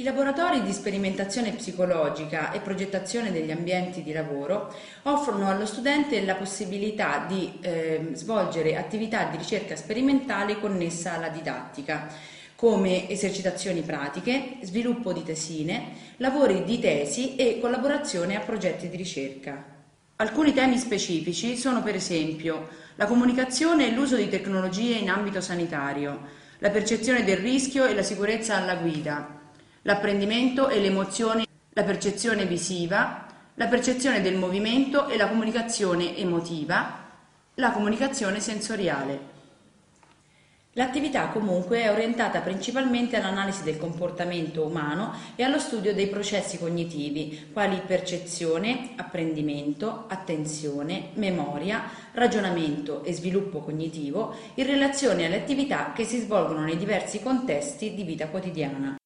I laboratori di sperimentazione psicologica e progettazione degli ambienti di lavoro offrono allo studente la possibilità di eh, svolgere attività di ricerca sperimentale connessa alla didattica, come esercitazioni pratiche, sviluppo di tesine, lavori di tesi e collaborazione a progetti di ricerca. Alcuni temi specifici sono per esempio la comunicazione e l'uso di tecnologie in ambito sanitario, la percezione del rischio e la sicurezza alla guida, l'apprendimento e le emozioni, la percezione visiva, la percezione del movimento e la comunicazione emotiva, la comunicazione sensoriale. L'attività comunque è orientata principalmente all'analisi del comportamento umano e allo studio dei processi cognitivi, quali percezione, apprendimento, attenzione, memoria, ragionamento e sviluppo cognitivo, in relazione alle attività che si svolgono nei diversi contesti di vita quotidiana.